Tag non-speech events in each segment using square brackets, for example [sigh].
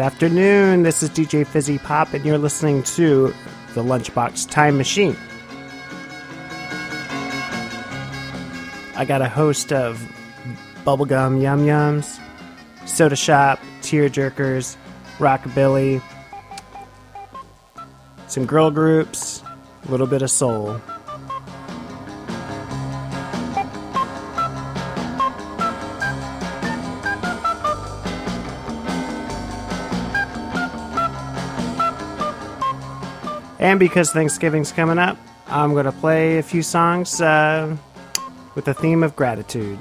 Good afternoon. This is DJ Fizzy Pop, and you're listening to the Lunchbox Time Machine. I got a host of bubblegum yum yums, soda shop, tear jerkers, rockabilly, some girl groups, a little bit of soul. And because Thanksgiving's coming up, I'm going to play a few songs uh, with the theme of gratitude.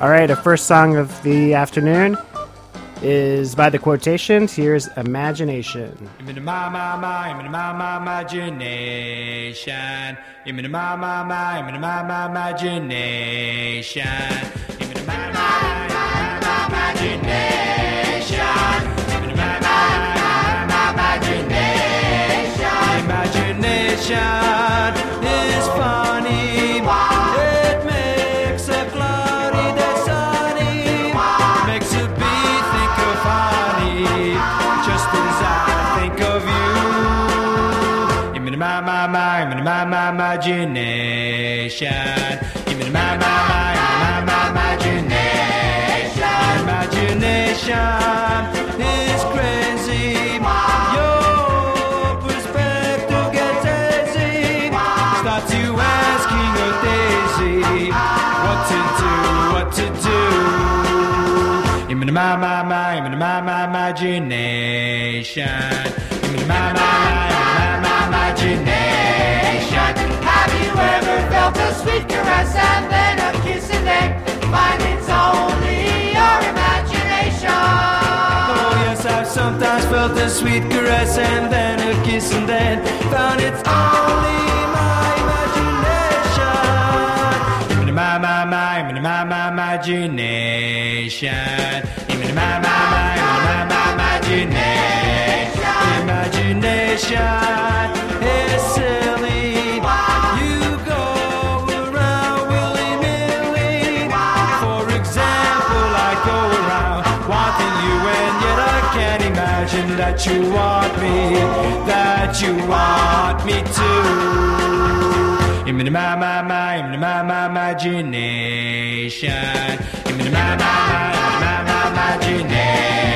All right, our first song of the afternoon is by the quotations. Here's Imagination. Imagination. Imagination. Imagination. Imagination. You mean my, my, my, my, my, imagination. Imagination is crazy. Your perspective gets. Starts you asking a daisy what to do, what to do. You mean my, my, my, my, my, my imagination. My, my, my, my, my sweet caress and then a kiss and then find it's only your imagination? Oh yes, I've sometimes felt a sweet caress and then a kiss and then found it's only my imagination. My, my, my, my, my, my imagination. You my, my, my, my, my, my imagination. Imagination that you want me, that you want me to. Mean my, my, my, my, my, my imagination. My, my, my imagination.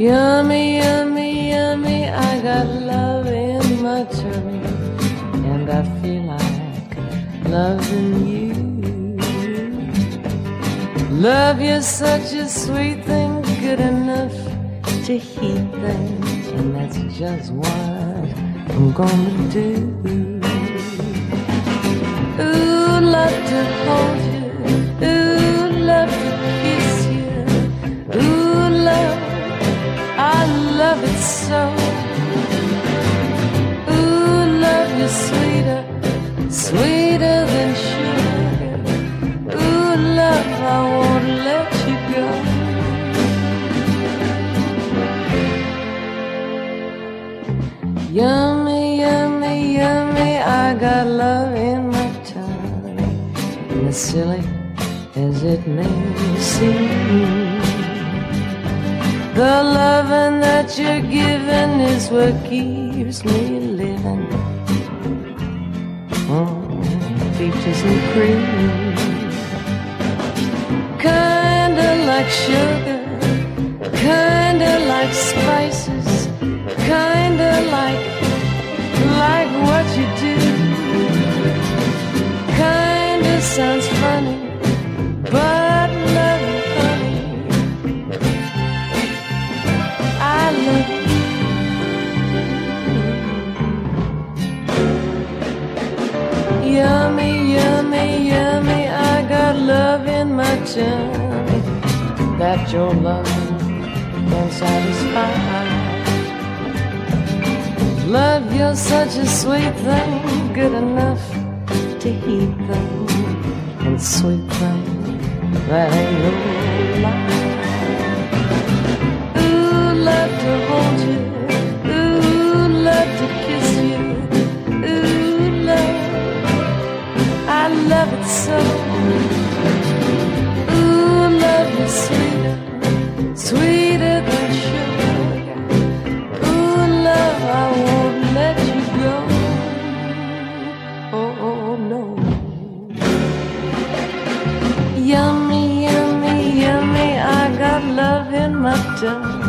Yummy, yummy, yummy, I got love in my tummy, and I feel like loving you. Love you such a sweet thing, good enough to heat things, and that's just what I'm gonna do. Ooh, love to hold you, ooh, love to so. Ooh, love you sweeter, sweeter than sugar. Ooh, love, I won't let you go. Yummy, yummy, yummy, I got love in my tummy. And as silly as it may seem. The loving that you're giving is what keeps me living. Oh, peaches and cream. Kinda like sugar, kinda like spices, kinda like, like what you do. Kinda sounds funny, but yummy. I got love in my tummy that your love can satisfy. Love, you're such a sweet thing, good enough to heat them, and sweet thing that ain't no lie. Yeah.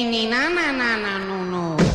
Ni ni na na na na no no.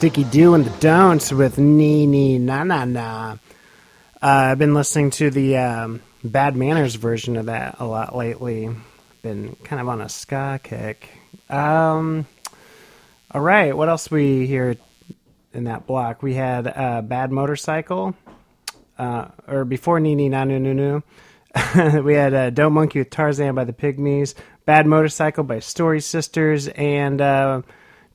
Dicky Doo and the Don'ts with Nee Nee Na Na Na. Uh, I've been listening to the um, Bad Manners version of that a lot lately. Been kind of on a ska kick. Um, all right, what else we hear in that block? We had uh, Bad Motorcycle, uh, or before Nee Na Nu Nu. [laughs] we had uh, Don't Monkey with Tarzan by the Pygmies, Bad Motorcycle by Storey Sisters, and uh,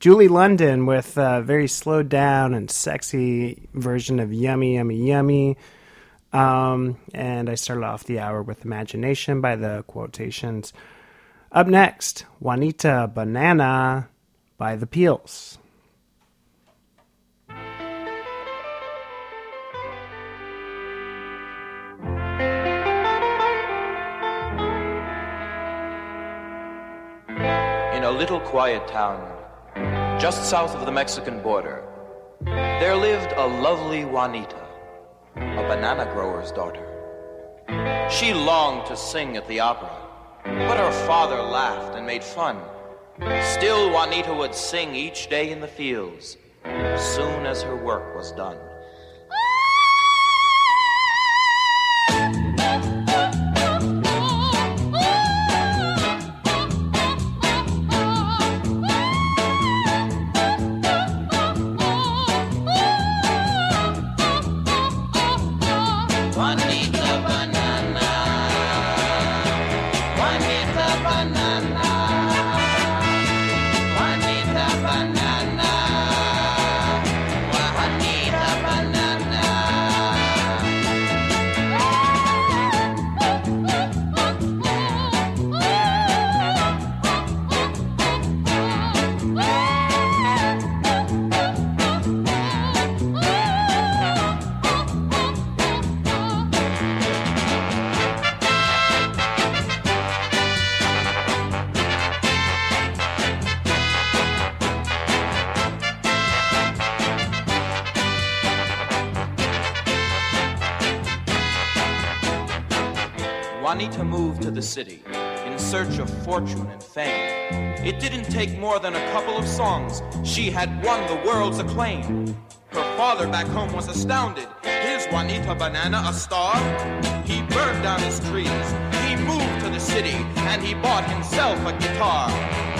Julie London with a very slowed down and sexy version of Yummy, Yummy, Yummy. Um, and I started off the hour with Imagination by the Quotations. Up next, Juanita Banana by the Peels. In a little quiet town, just south of the Mexican border, there lived a lovely Juanita, a banana grower's daughter. She longed to sing at the opera, but her father laughed and made fun. Still, Juanita would sing each day in the fields, soon as her work was done. City in search of fortune and fame. It didn't take more than a couple of songs. She had won the world's acclaim. Her father back home was astounded. Is Juanita Banana a star? He burned down his trees. He moved to the city and he bought himself a guitar.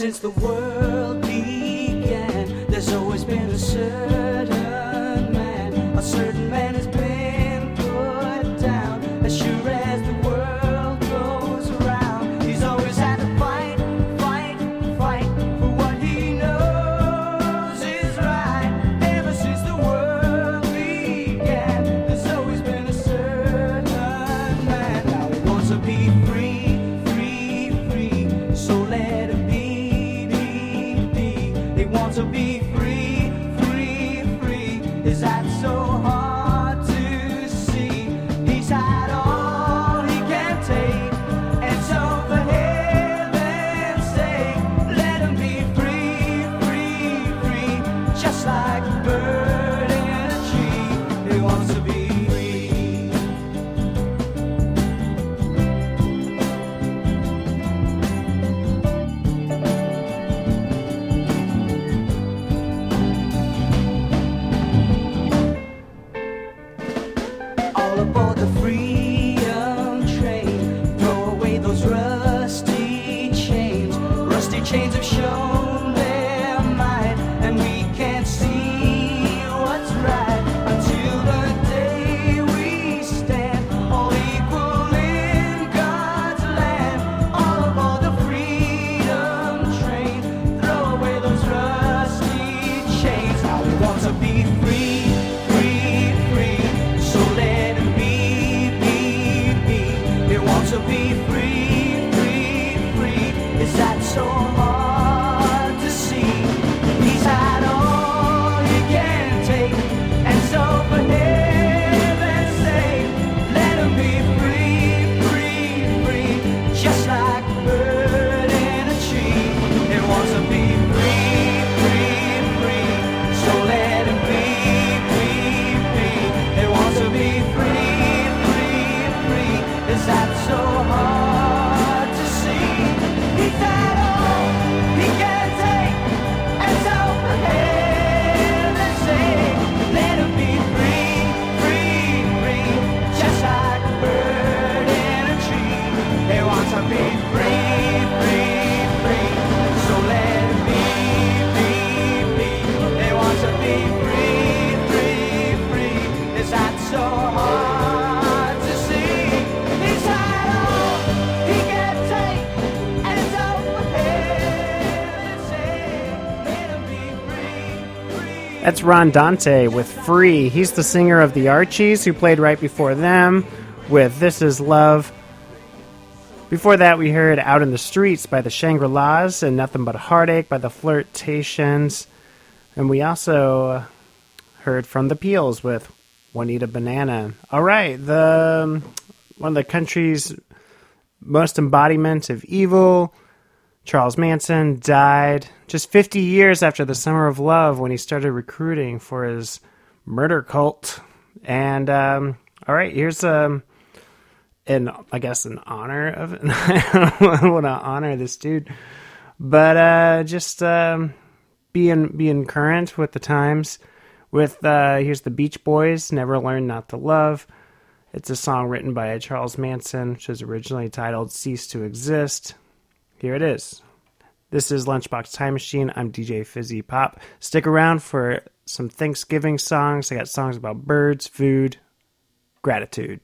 since the world That's Ron Dante with Free. He's the singer of the Archies, who played right before them with This Is Love. Before that, we heard Out in the Streets by the Shangri-Las and Nothing But Heartache by the Flirtations. And we also heard from the Peels with Juanita Banana. All right, the um, one of the country's most embodiment of evil, Charles Manson, died just 50 years after the Summer of Love when he started recruiting for his murder cult. And um, all right, here's um, an I guess an honor of it. I don't want to honor this dude, but uh, just um, being being current with the times. With uh, here's the Beach Boys, "Never Learn Not to Love." It's a song written by Charles Manson, which was originally titled "Cease to Exist." Here it is. This is Lunchbox Time Machine. I'm DJ Fizzy Pop. Stick around for some Thanksgiving songs. I got songs about birds, food, gratitude.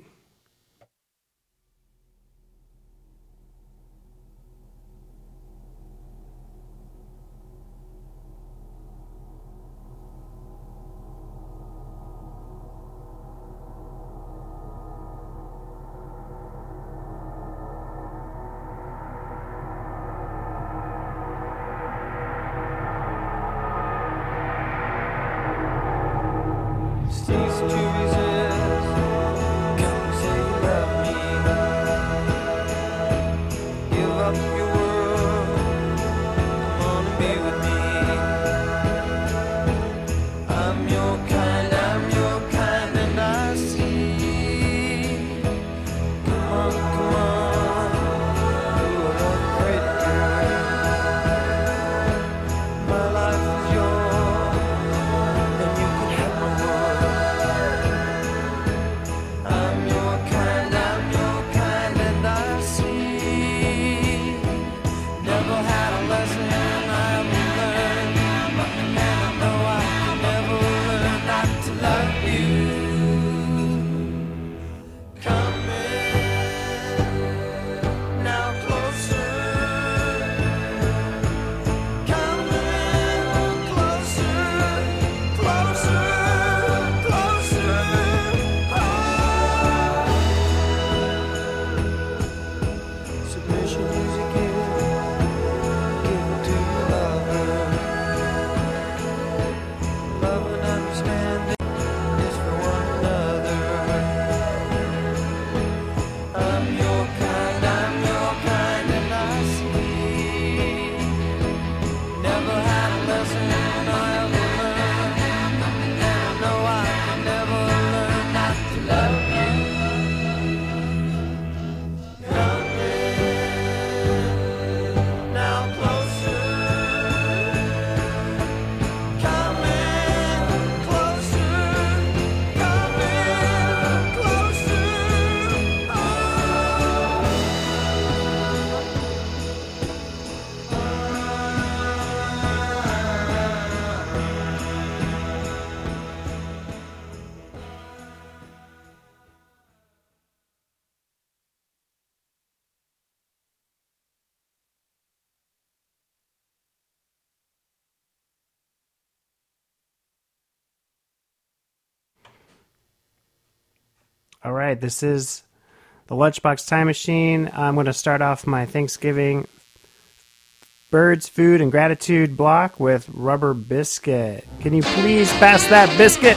Right, this is the Lunchbox Time Machine. I'm going to start off my Thanksgiving birds, food, and gratitude block with Rubber Biscuit. Can you please pass that biscuit?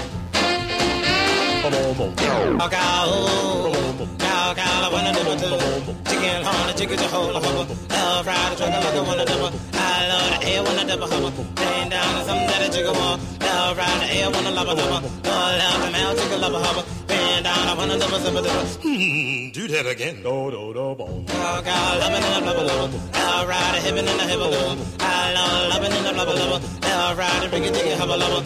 A. Love a a. I love I a. Love I love a. Love love love a I wanna. Hmm, do that again. Do, do, do, boom. Love God, loving in the blubber blubber. Love ride a the hibble blubber. I love the blubber blubber. Love ride a chicken hubba. Love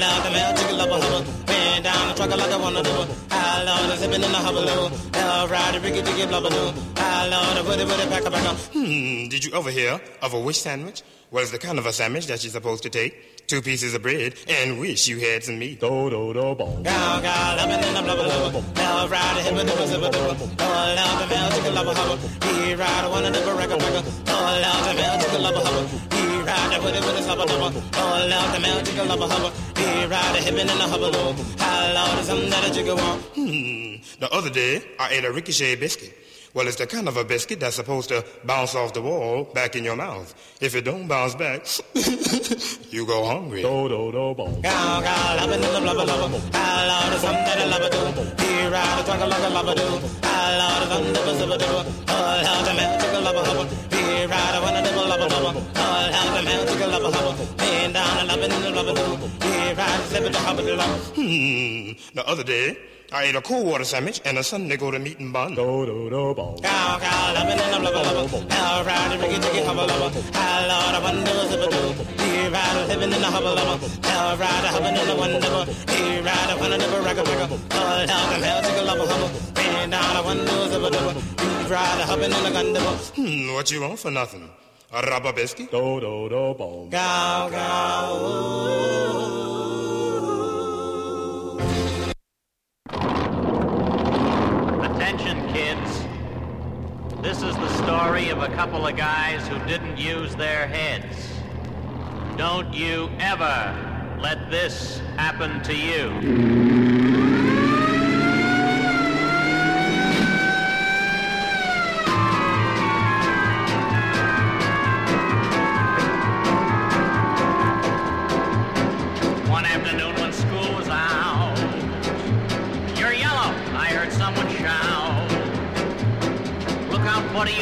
love the love a. Bend down, the truck like a one of them. I love the zipping in the hubba lubber. Love ride a ricky chicken blubber blubber. I love the woody woody back up back up. Hmm, did you ever hear of a wish sandwich? Well, it's the kind of a sandwich that you're supposed to take two pieces of bread and wish you had some meat. Do, do, do, boom. Cow, cow, loving in the blubber blubber. Love ride a hip and the zipper zipper. Oh, love the male chicken love hubba. He ride a one of the baraka baraka. Oh, love the male chicken love hubba. He ride a with it with a slubber lubber. Oh, love the male chicken love hubba. He ride a hip and the hubba lubber. How loud is something that a chicken want? Hmm, the other day I ate a ricochet biscuit. Well, it's the kind of a biscuit that's supposed to bounce off the wall back in your mouth. If it don't bounce back, [laughs] you go hungry. Do, do, do, boom. Cow, cow, loving in the blubber blubber. How loud is something that a lover do? He ride a truck like a lover do. How loud is something that a zipper do? Oh, love the male chicken love hubba. He ride a one of the blubber blubber. Love the male chicken love hubba. Laying down and loving in the blubber do. He ride a zipper to hubba the love. Hmm, the other day I ate a cool water sandwich and a Sunday go to meat and bun. Do, do, do, boom. Cow, cow, loving in the blubber blubber. Now ride a ricky chicken hubba lubber. How loud I wonder what's zipper do? He ride a living in the hubba lubber. Now ride a hubbing in the one double. He ride a one of the baraka baraka. Oh, love the male chicken love hubba. Bend down, I wonder what's zipper do? He ride a hubbing in the gun double. Hmm, what you want for nothing? a rubber biscuit. Do do do boom. Cow, cow, This is the story of a couple of guys who didn't use their heads. Don't you ever let this happen to you.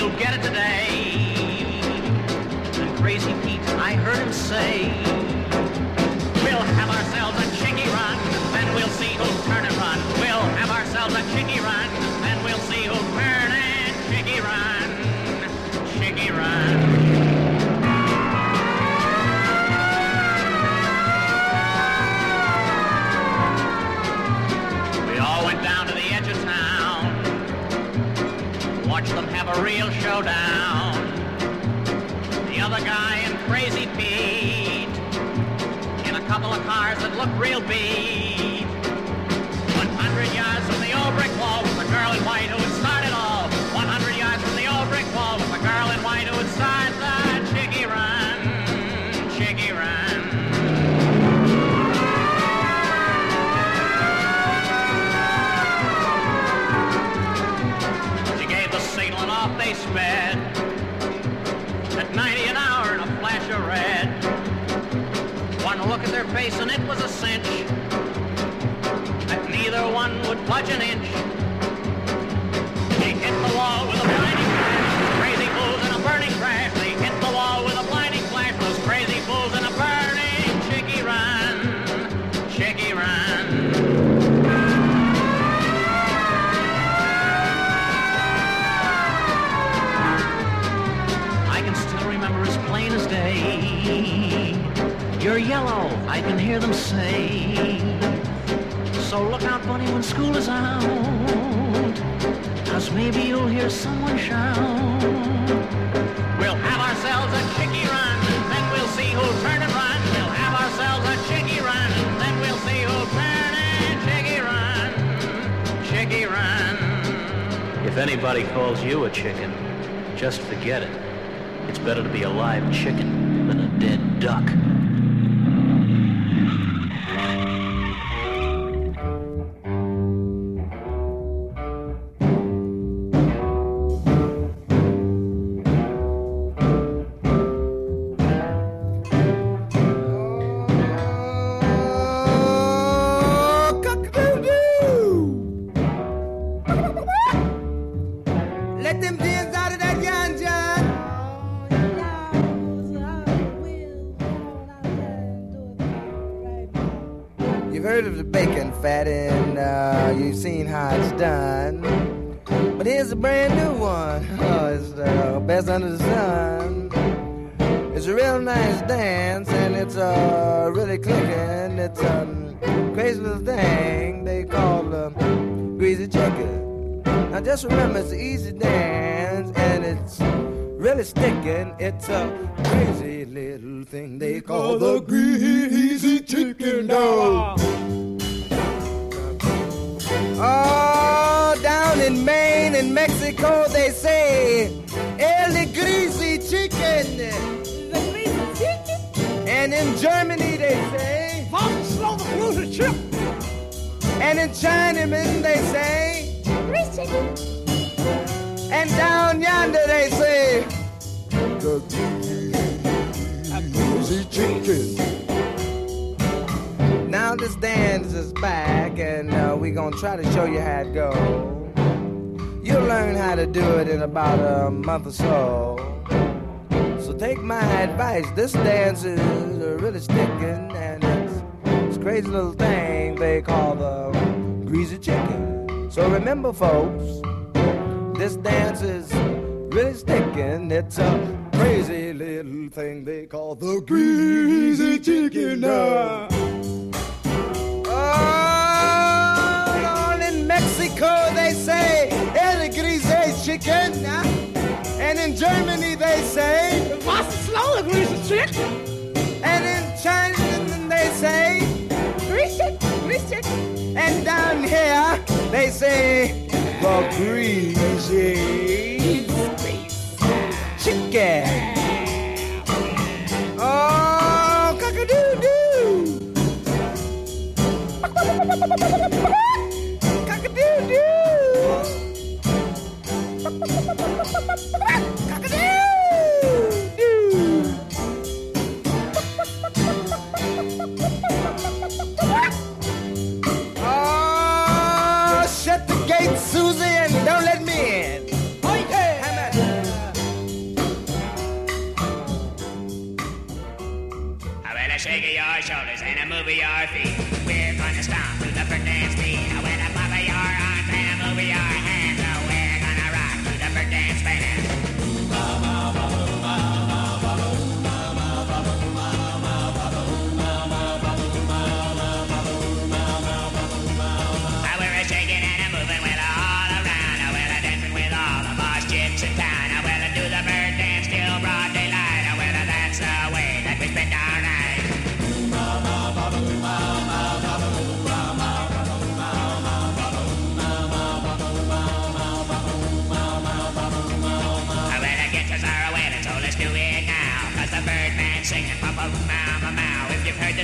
You'll get it today. And Crazy Pete, I heard him say, have a real showdown. The other guy and Crazy Pete in a couple of cars that looked real beat. 100 yards from the old brick wall was the girl in white who would budge an inch. They hit the wall with a blinding flash. Crazy fools in a burning crash. They hit the wall with a blinding flash. Those crazy fools in a burning chicky run. Chicky run. I can still remember as plain as day. You're yellow, I can hear them say. So look out, bunny, when school is out. Cause maybe you'll hear someone shout. We'll have ourselves a chicky run, then we'll see who'll turn and run. We'll have ourselves a chicky run, then we'll see who'll turn and chicky run. Chicky run. If anybody calls you a chicken, just forget it. It's better to be a live chicken than a dead duck. Is back, and uh, we gonna try to show you how it go. You'll learn how to do it in about a month or so. So take my advice. This dance is uh, really sticking, and it's, a crazy little thing they call the greasy chicken. So remember, folks, this dance is really sticking. It's a crazy little thing they call the greasy chicken. Now all in Mexico they say El Grise chicken, and in Germany they say Was slow Grise chicken, and in China they say Grise chicken, and down here they say the Grise chicken.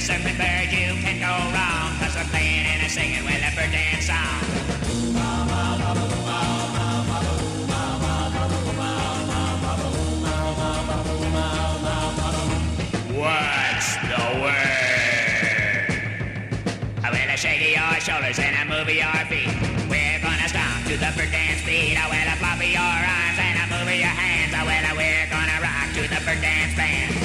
December bird, you can't go wrong, cause we're playing and a singing with a bird dance song. What's the word? I will shake your shoulders and I move your feet. We're gonna stomp to the bird dance beat. I will flop your arms and I move your hands. I will we're gonna rock to the bird dance band.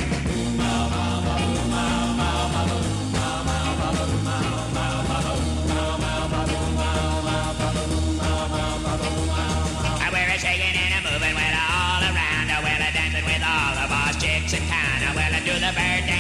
the bird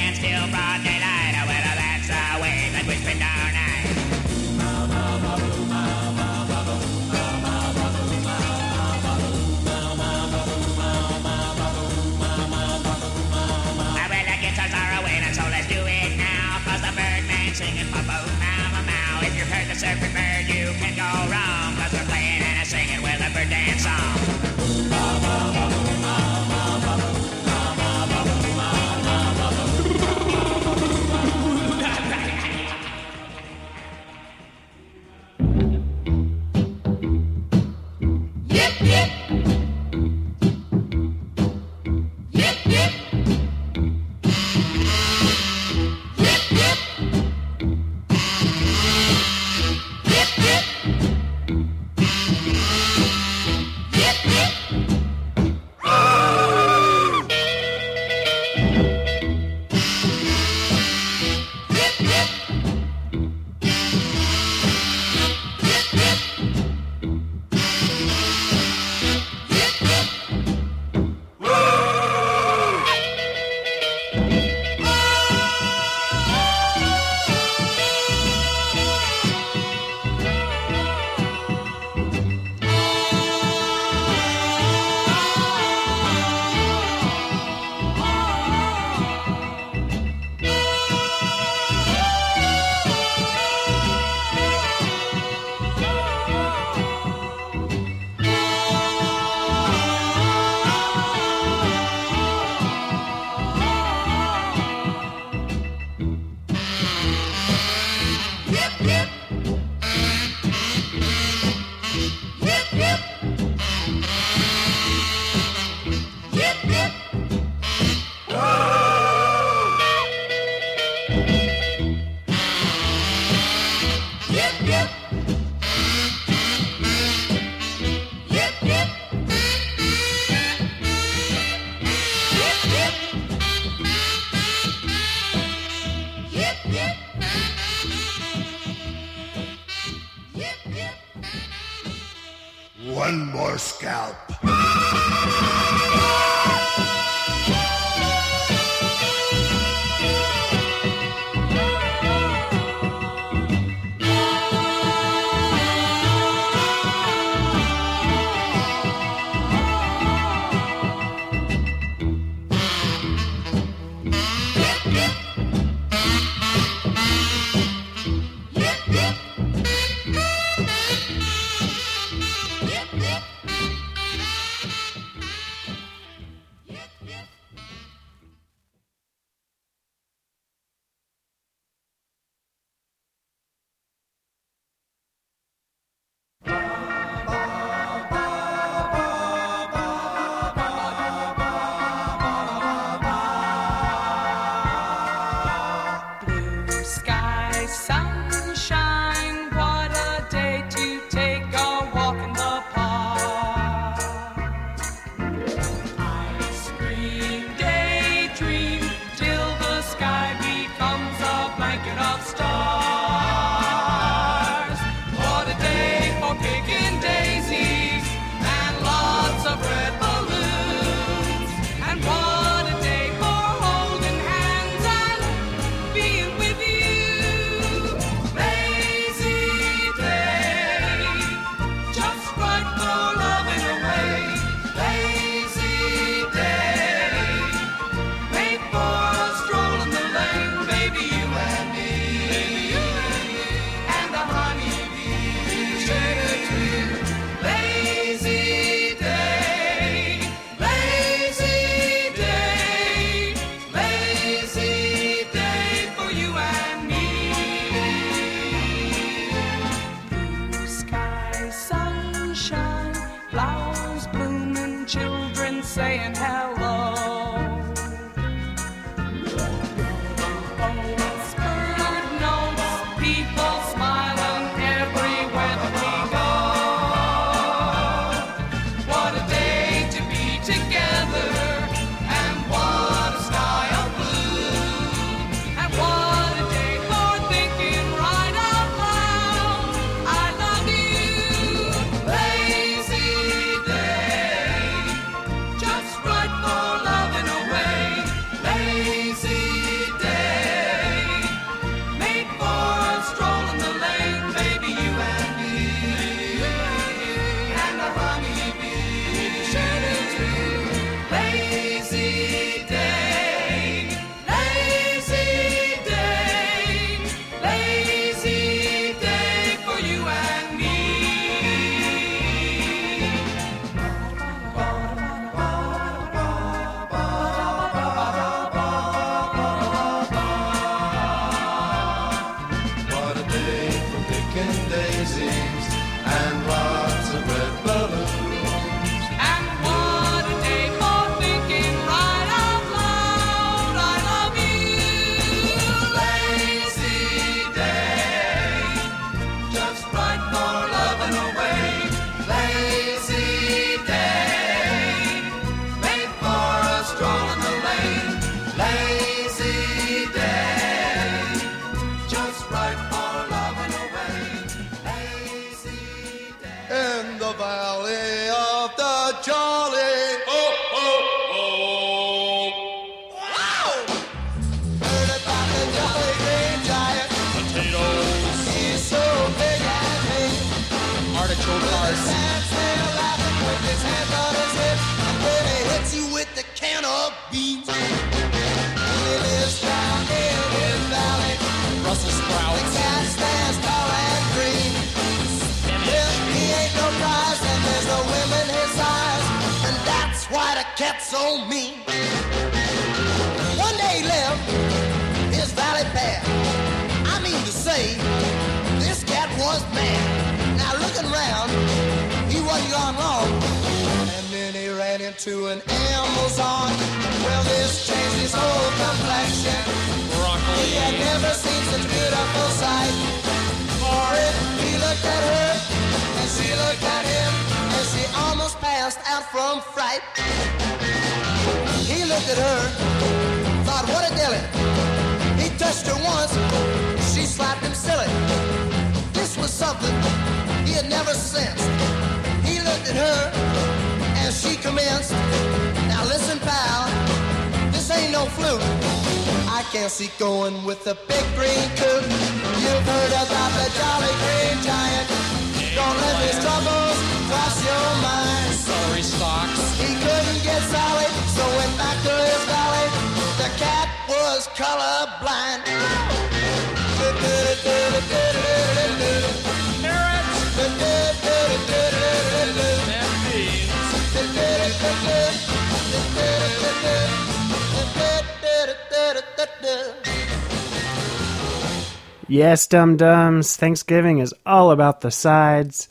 Yes, dum dums. Thanksgiving is all about the sides.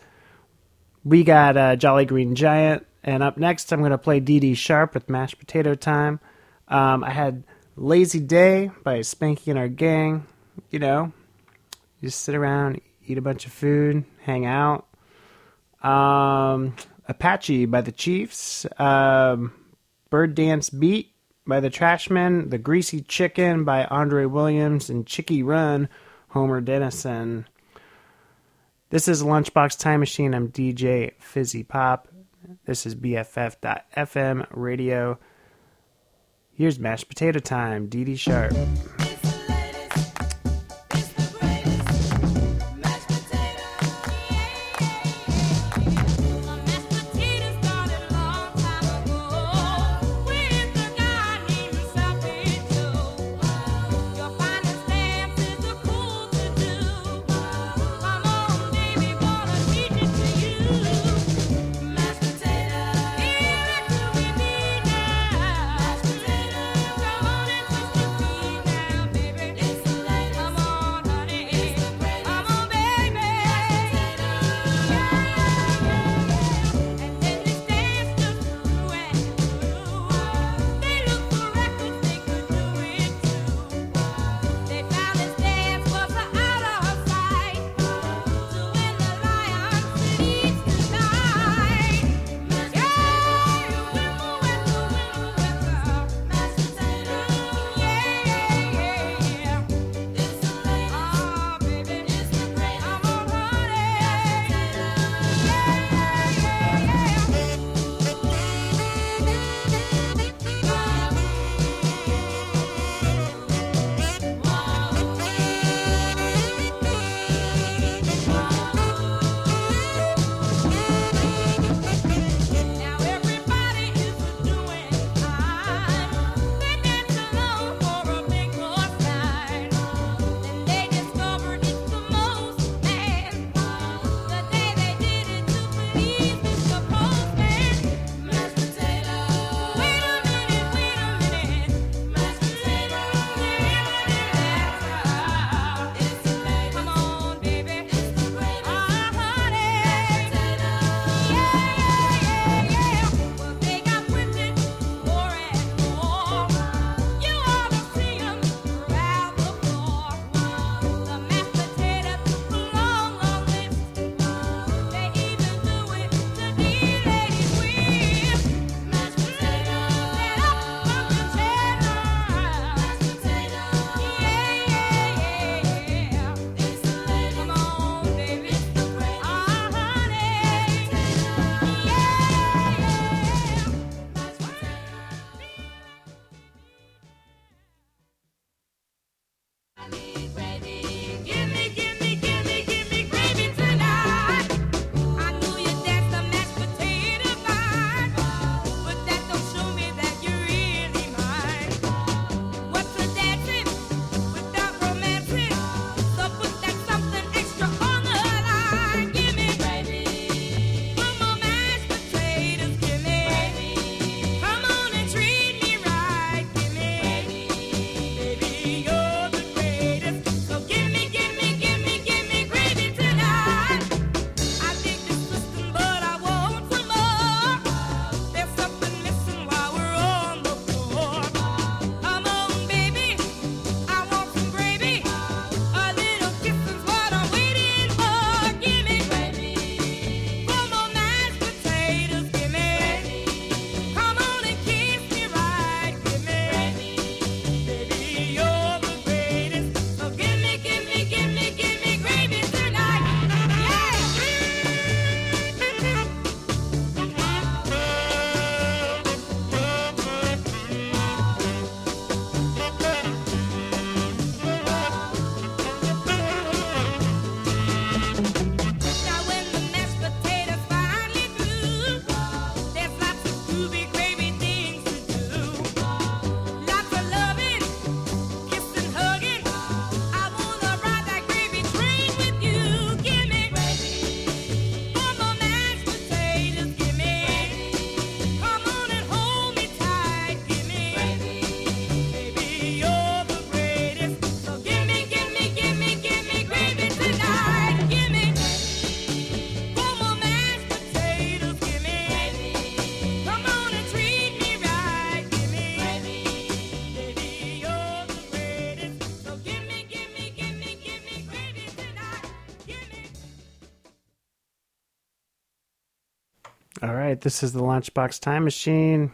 We got uh, Jolly Green Giant, and up next I'm going to play Dee Dee Sharp with Mashed Potato Time. Um, I had Lazy Day by Spanky and our gang. You know, you just sit around, eat a bunch of food, hang out. Um, Apache by the Chiefs. Um, Bird Dance Beat by the Trashmen. The Greasy Chicken by Andre Williams and Chicky Run Homer Denison. This is Lunchbox Time Machine. I'm DJ Fizzy Pop. This is BFF.FM radio. Here's mashed potato time, Dee Dee Sharp. This is the Lunchbox Time Machine.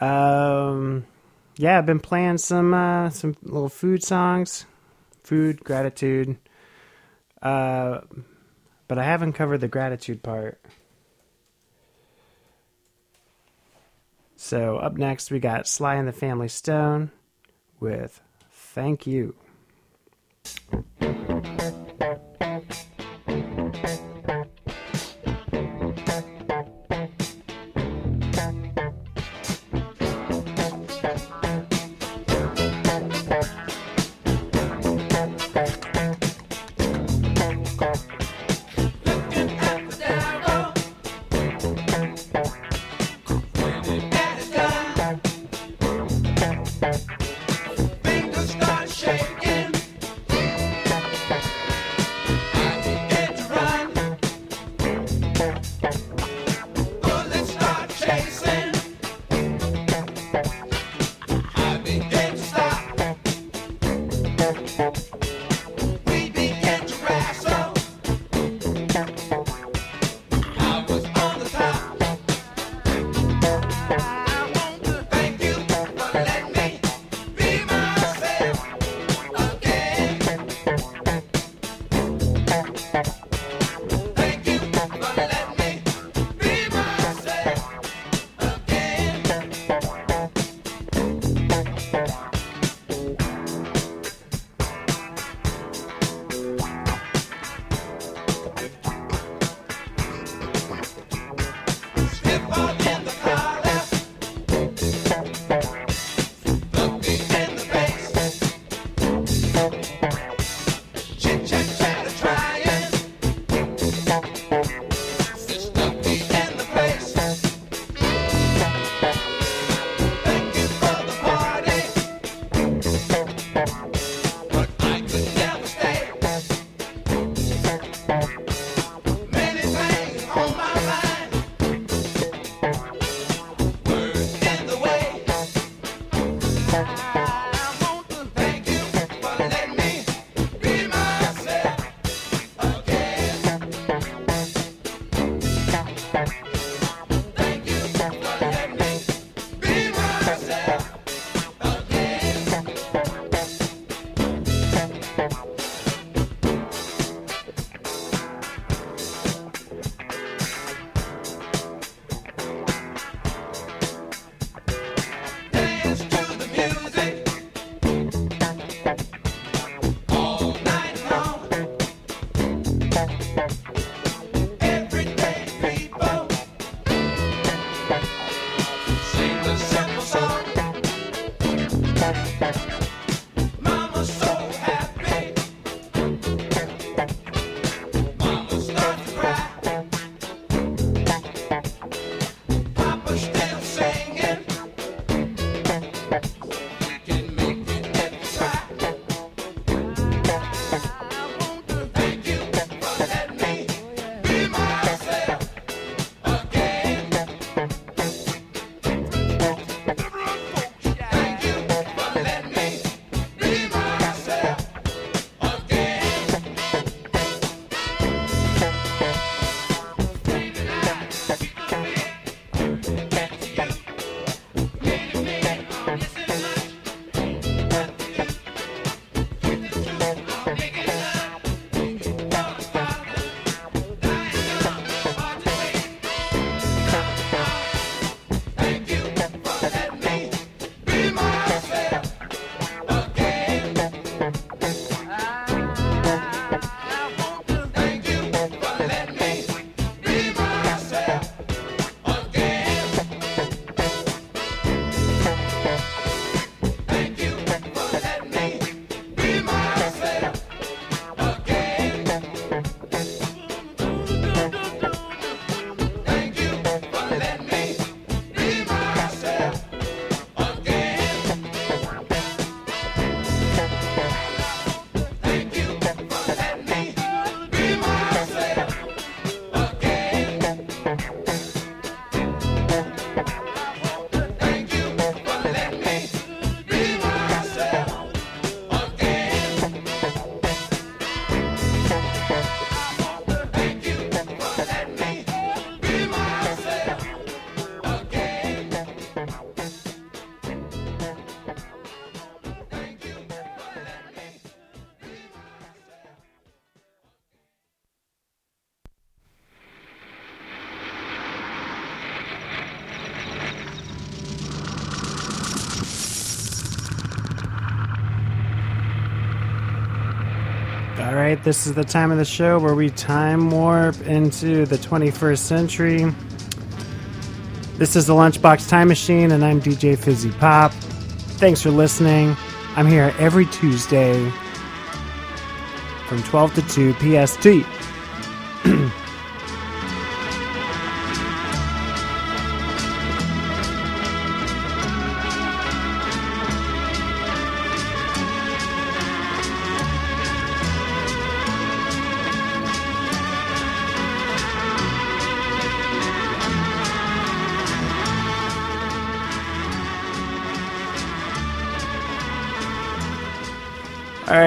Um, yeah, I've been playing some uh, some little food songs, food gratitude. Uh, but I haven't covered the gratitude part. So up next we got Sly and the Family Stone with "Thank You." Bye. Alright, this is the time of the show where we time warp into the 21st century. This is the Lunchbox Time Machine, and I'm DJ Fizzy Pop. Thanks for listening. I'm here every Tuesday from 12 to 2 PST.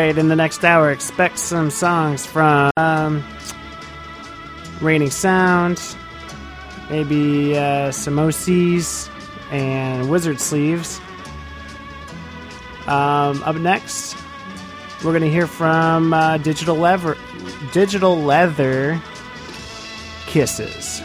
right, in the next hour, expect some songs from um, Reigning Sound, maybe uh, Samosies, and Wizard Sleeves. Um, up next, we're going to hear from uh, Digital Lever, Digital Leather Kisses.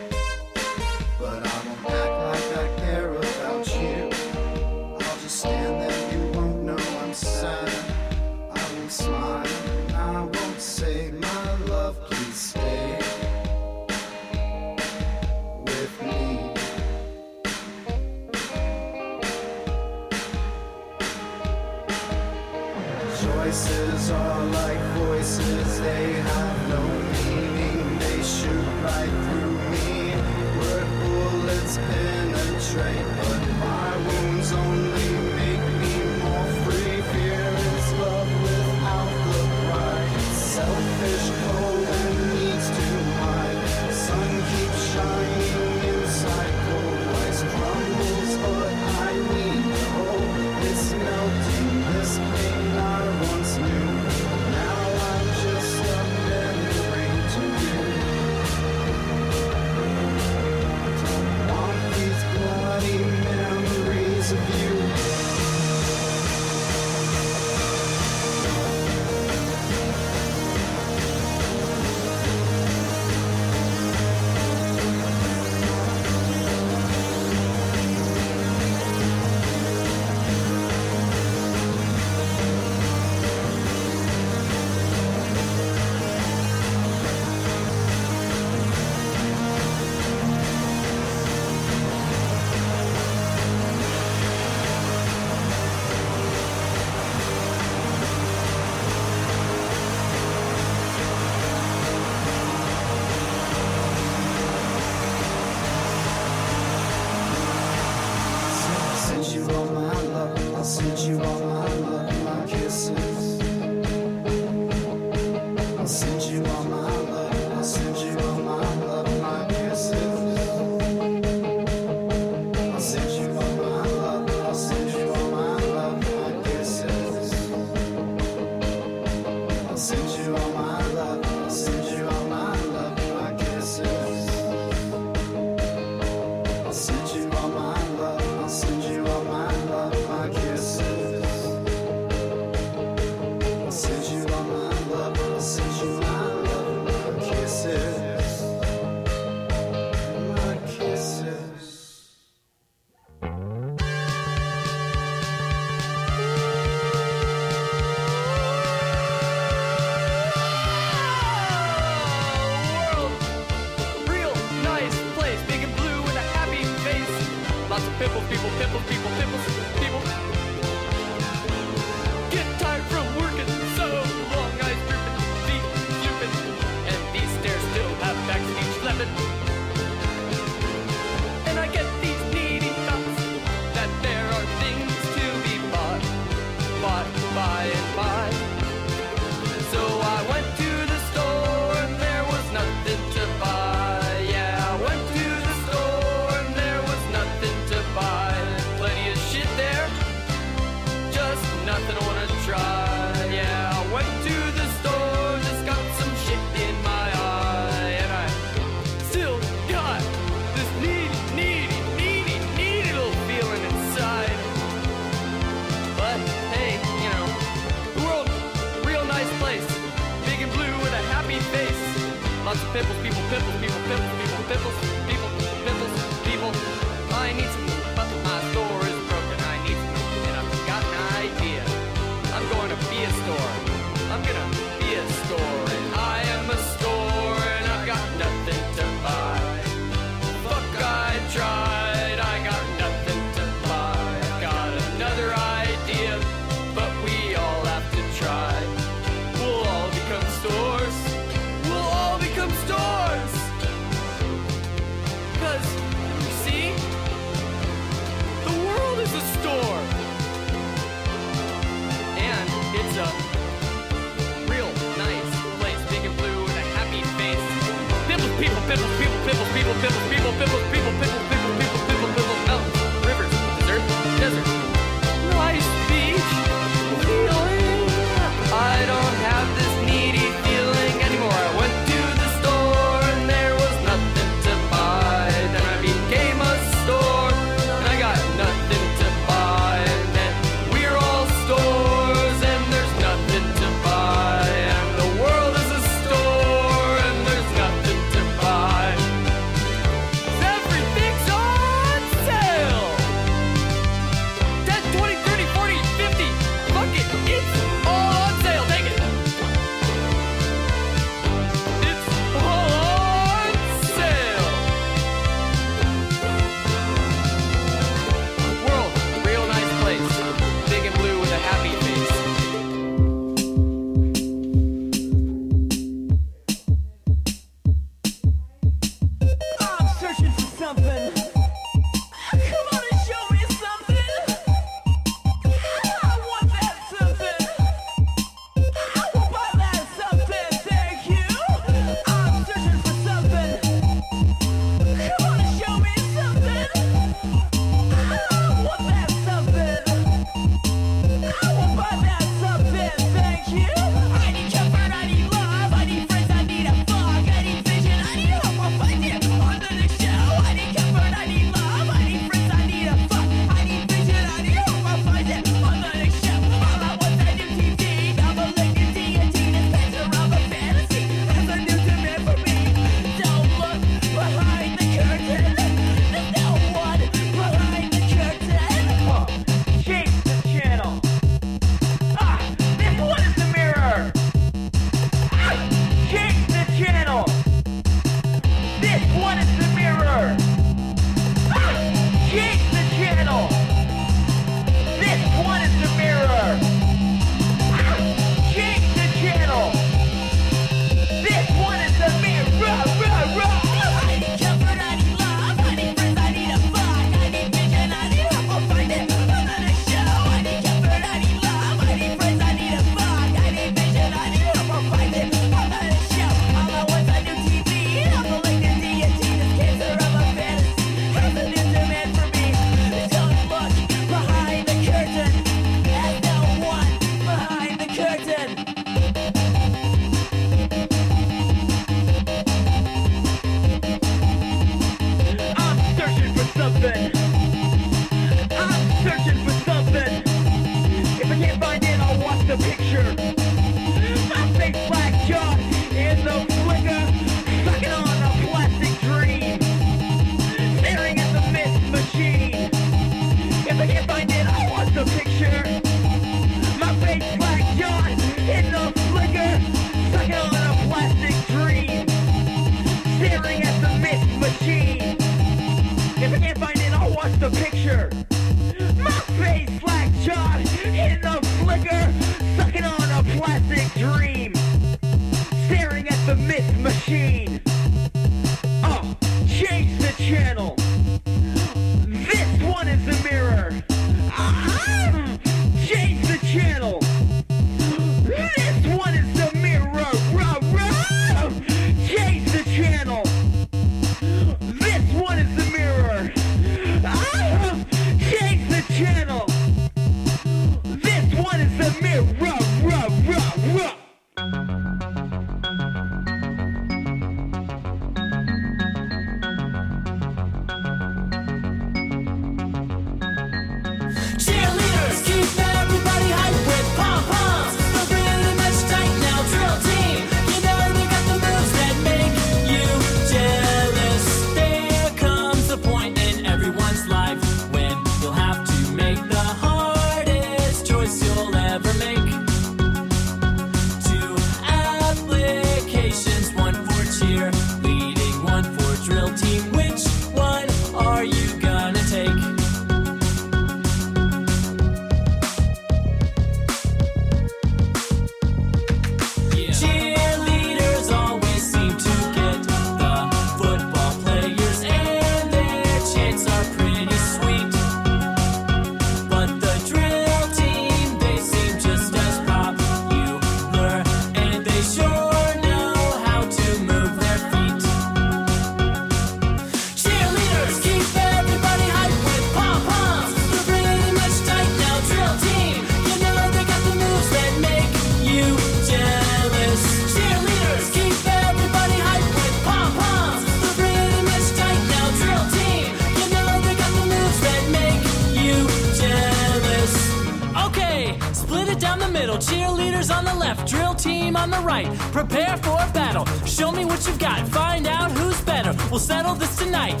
right. Prepare for battle. Show me what you've got. Find out who's better. We'll settle this tonight.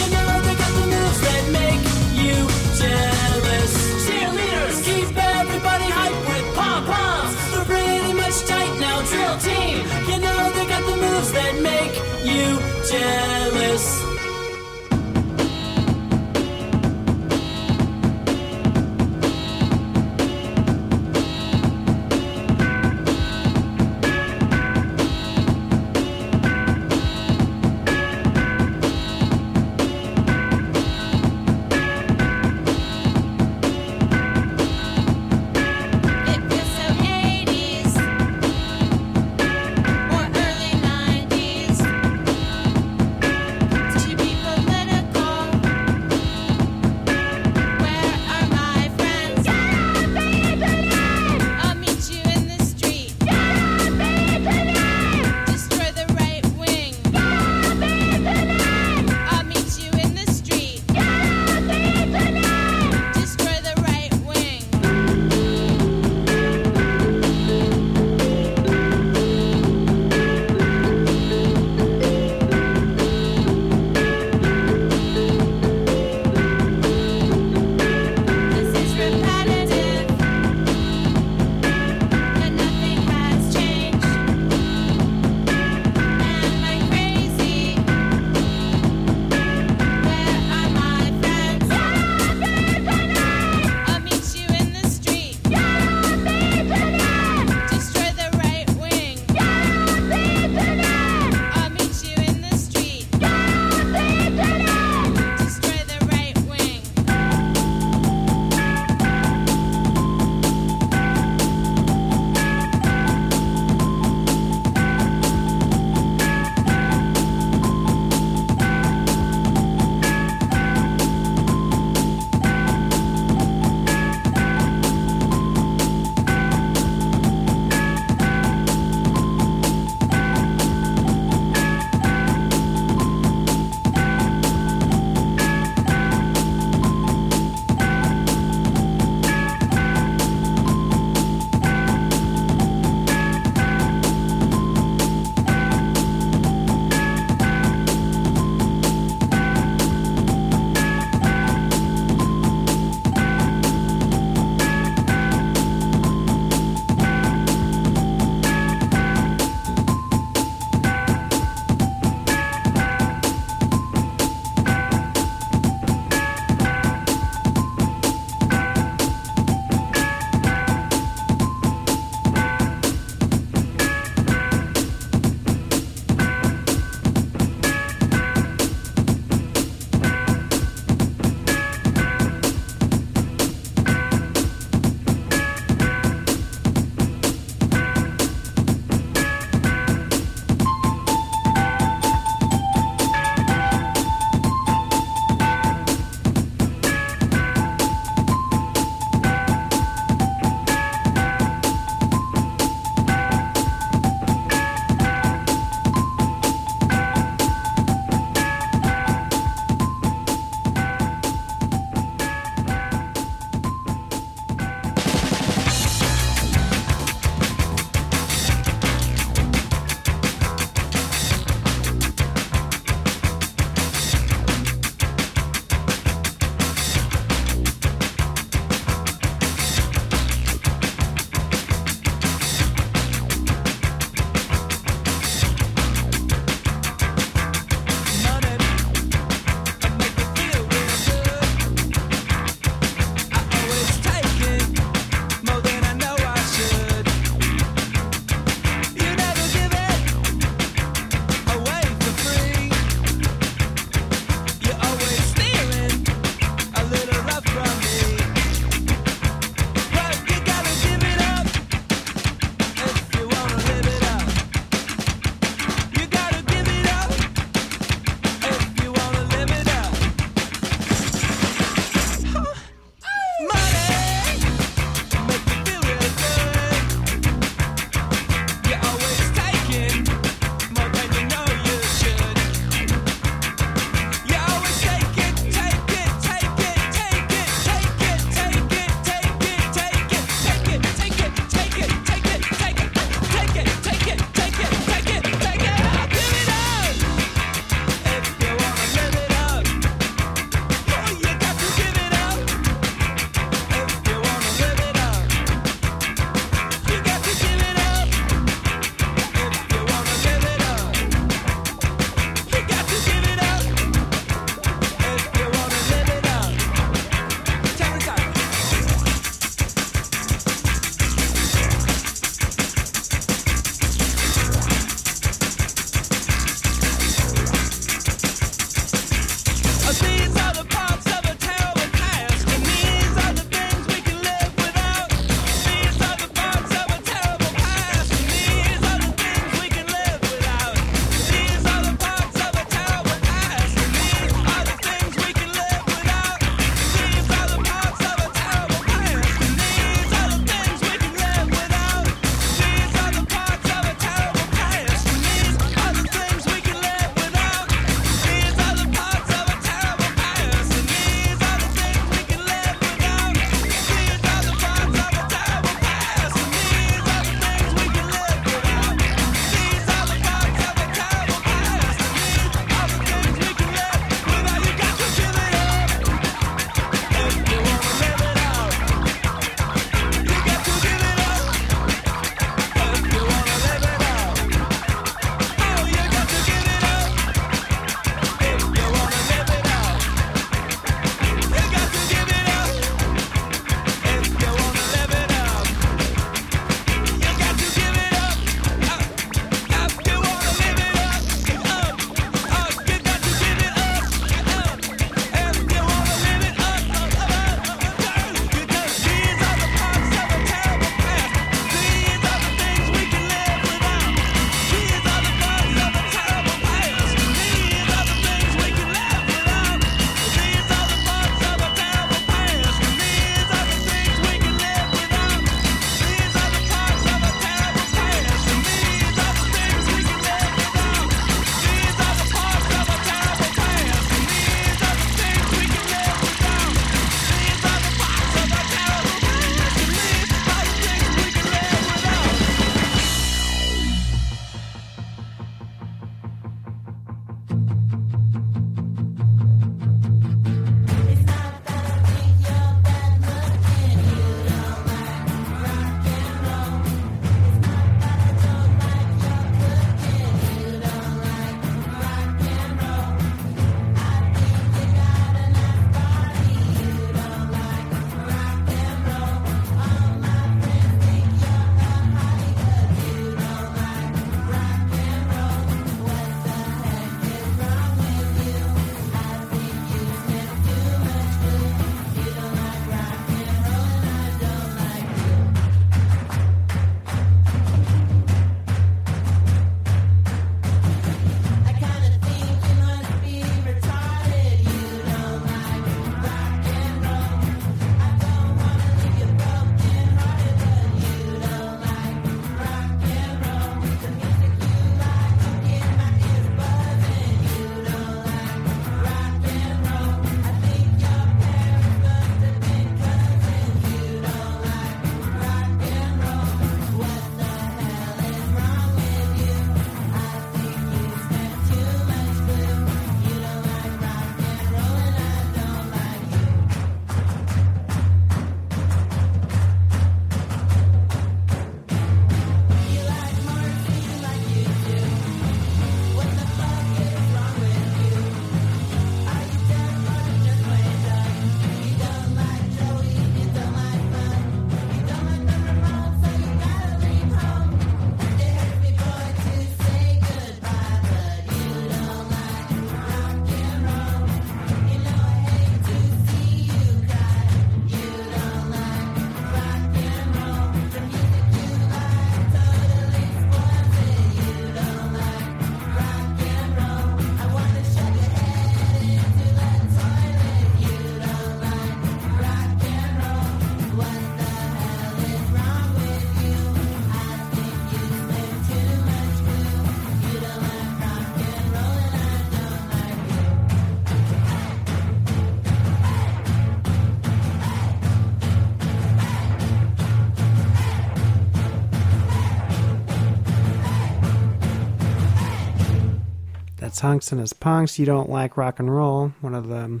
Hunx and his Punx. You don't like rock and roll. One of the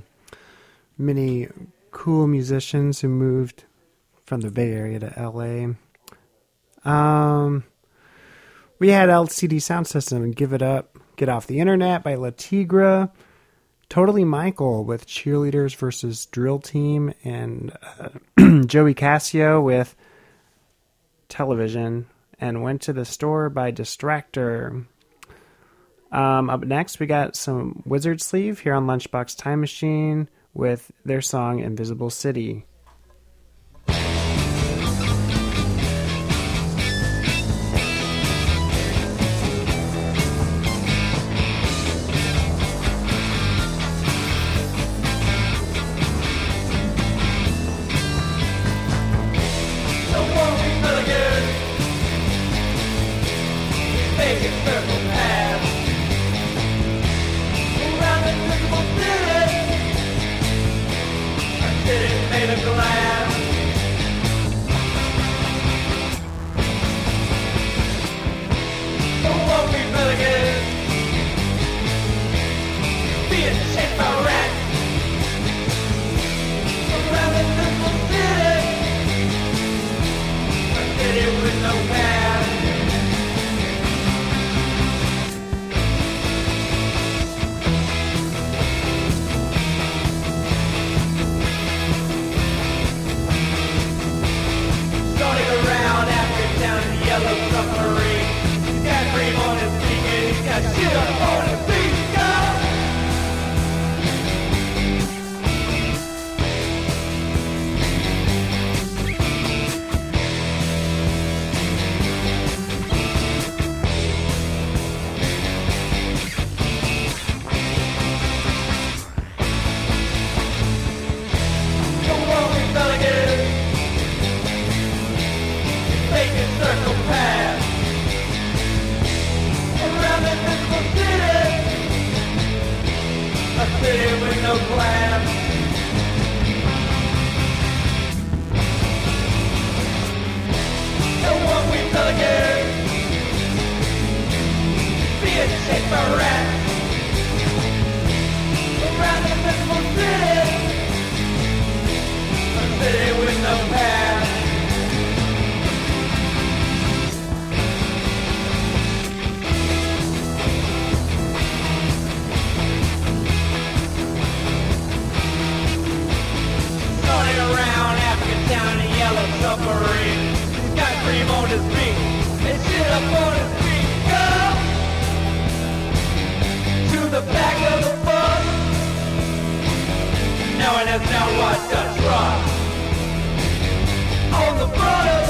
many cool musicians who moved from the Bay Area to LA. Um, we had LCD Soundsystem and Give It Up, Get Off the Internet by Le Tigre. Totally Michael with Cheerleaders versus Drill Team and uh, [clears throat] Joey Casio with Television and Went to the Store by Distractor. Um, up next, we got some Wizard Sleeve here on Lunchbox Time Machine with their song Invisible City. Got shit up He's got cream on his feet and shit up on his feet. To the back of the bus. That's not what to trust. On the front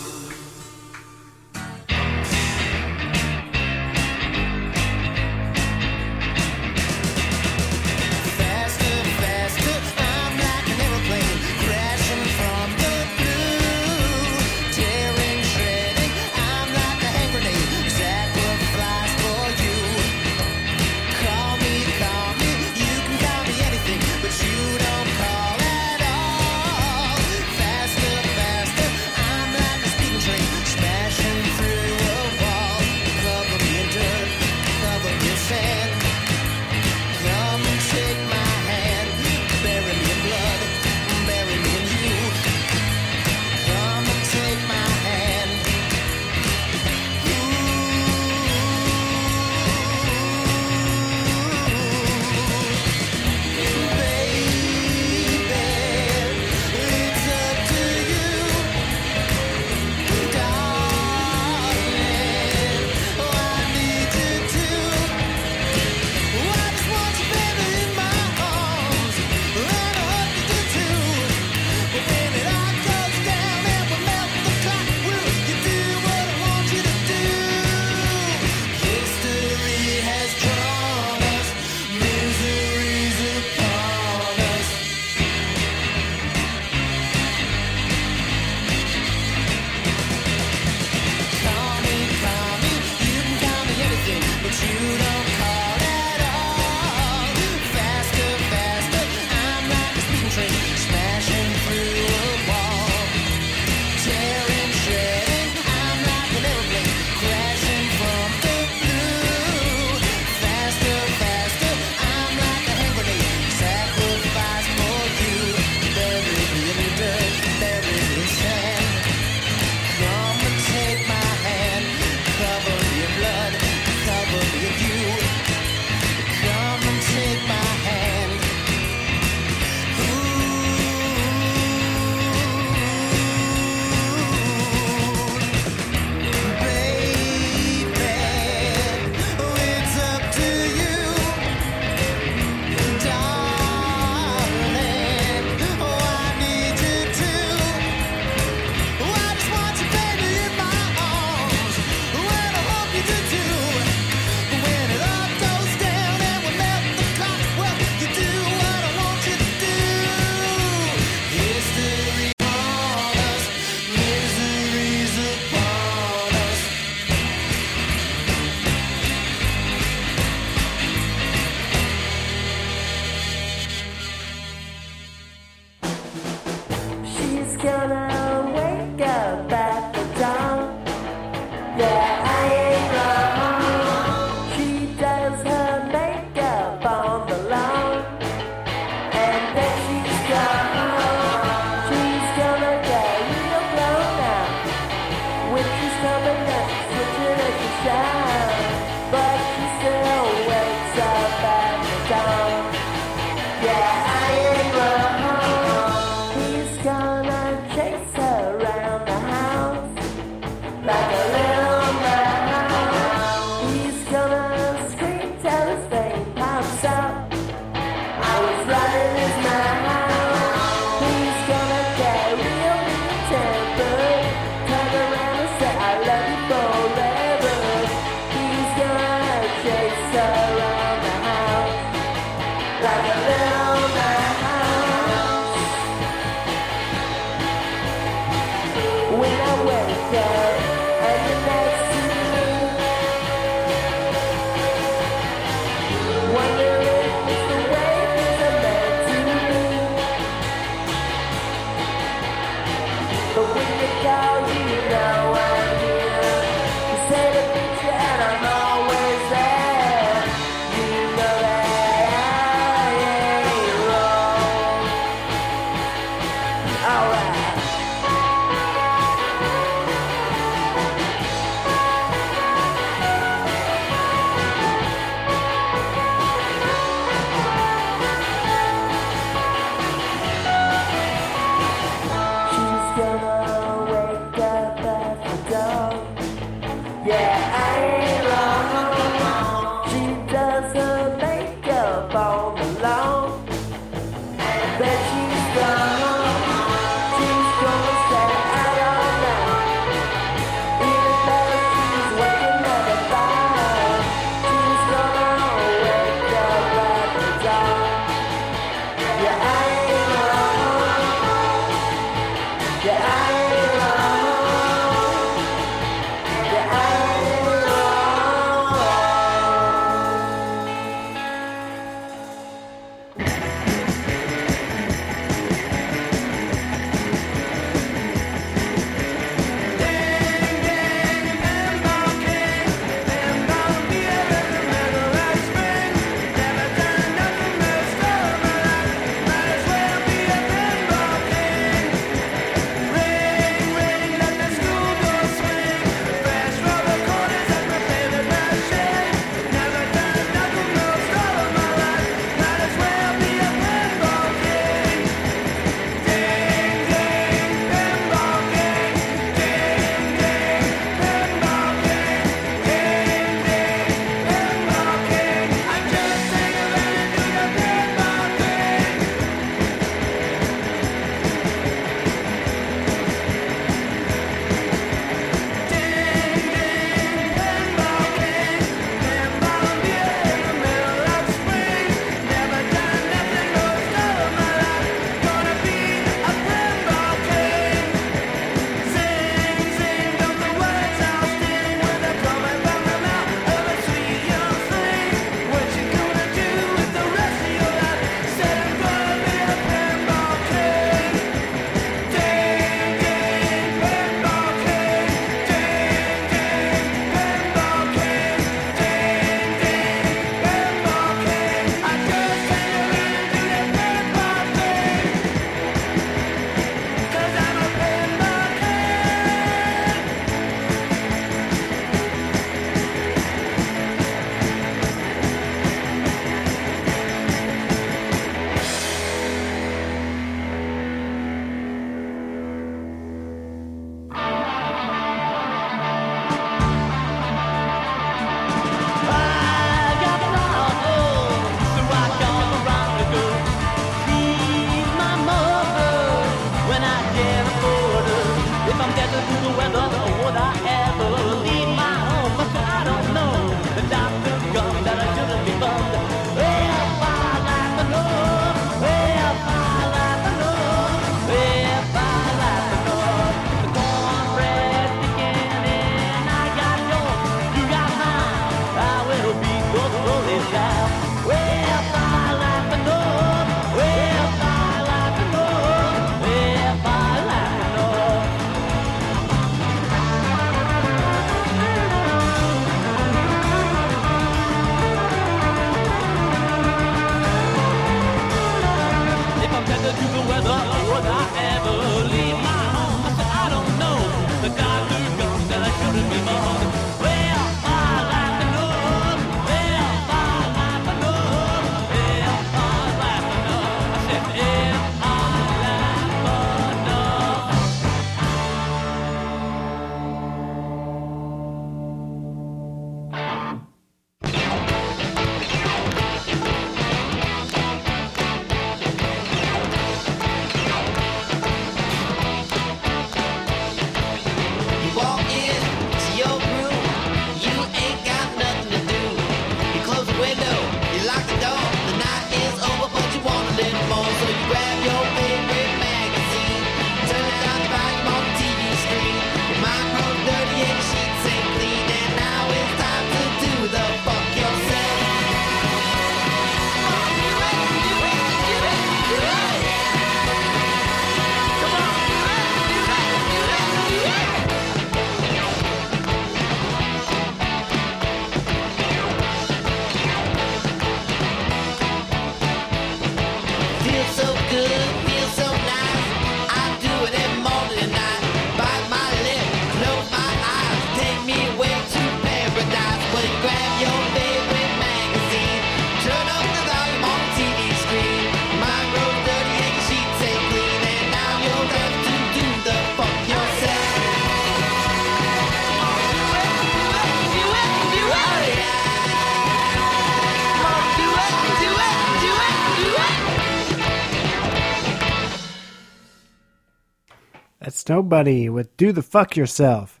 Nobody with Do the Fuck Yourself.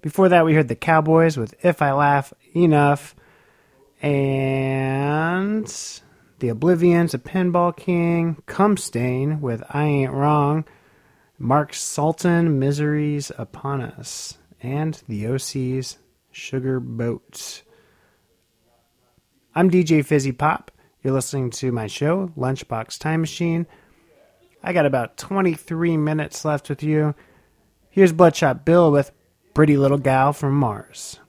Before that, we heard the Cowboys with If I Laugh Enough and The Oblivians, A Pinball King, Cum Stain with I Ain't Wrong, Mark Sultan, Miseries Upon Us, and The OC's Sugar Boats. I'm DJ Fizzy Pop. You're listening to my show, Lunchbox Time Machine. I got about 23 minutes left with you. Here's Bloodshot Bill with Pretty Little Gal from Mars.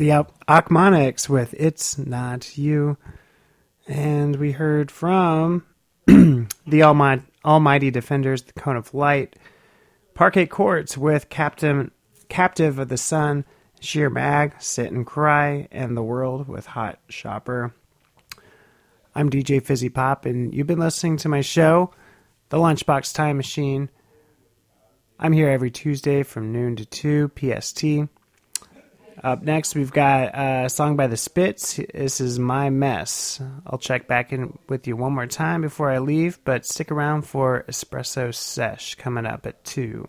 The Achmonics with It's Not You. And we heard from [clears throat] the Almighty, Almighty Defenders, the Cone of Light, Parquet Courts with Captain Captive of the Sun, Sheer Mag, Sit and Cry, and The World with Hot Shopper. I'm DJ Fizzy Pop, and you've been listening to my show, The Lunchbox Time Machine. I'm here every Tuesday from noon to 2 PST. Up next, we've got a song by the Spits. This is My Mess. I'll check back in with you one more time before I leave, but stick around for Espresso Sesh coming up at 2.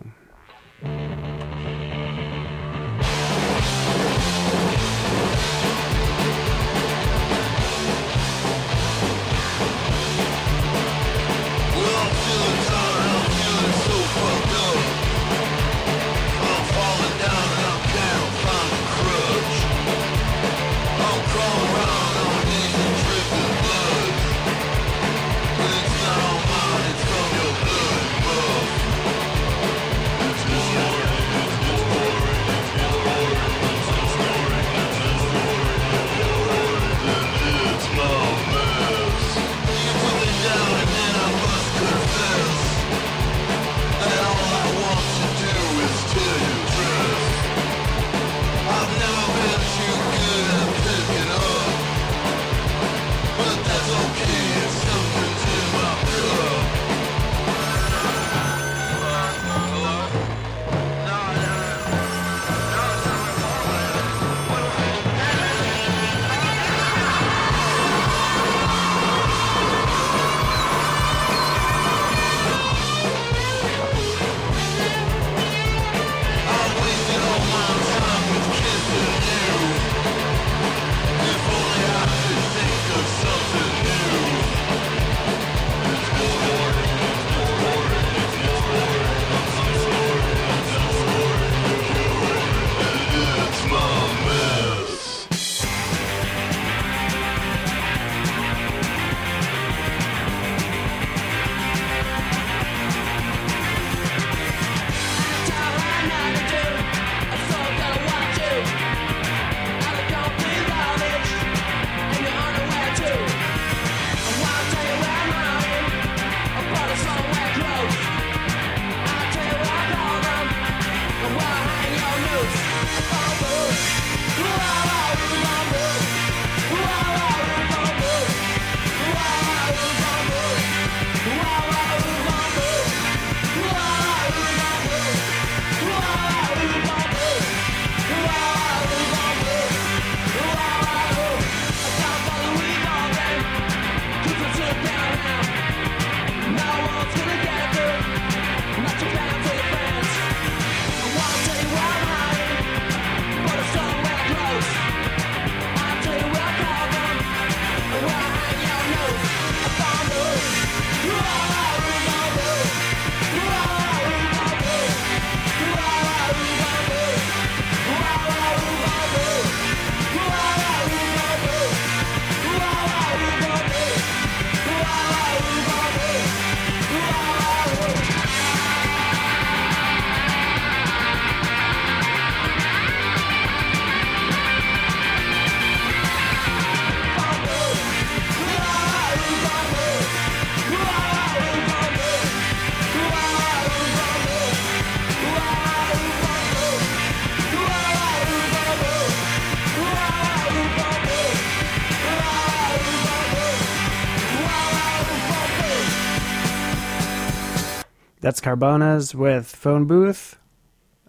Carbonas with Phone Booth.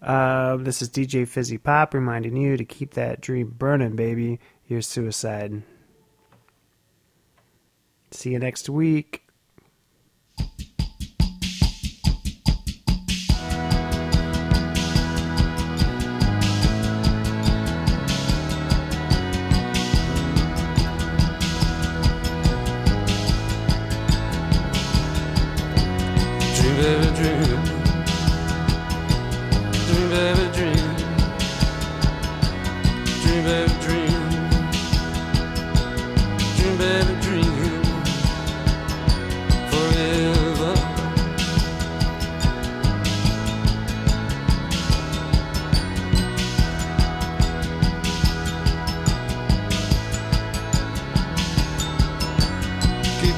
Uh, this is DJ Fizzy Pop reminding you to keep that dream burning, baby. Here's suicide. See you next week.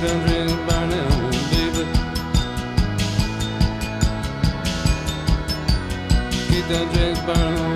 them drink baby. Drink by.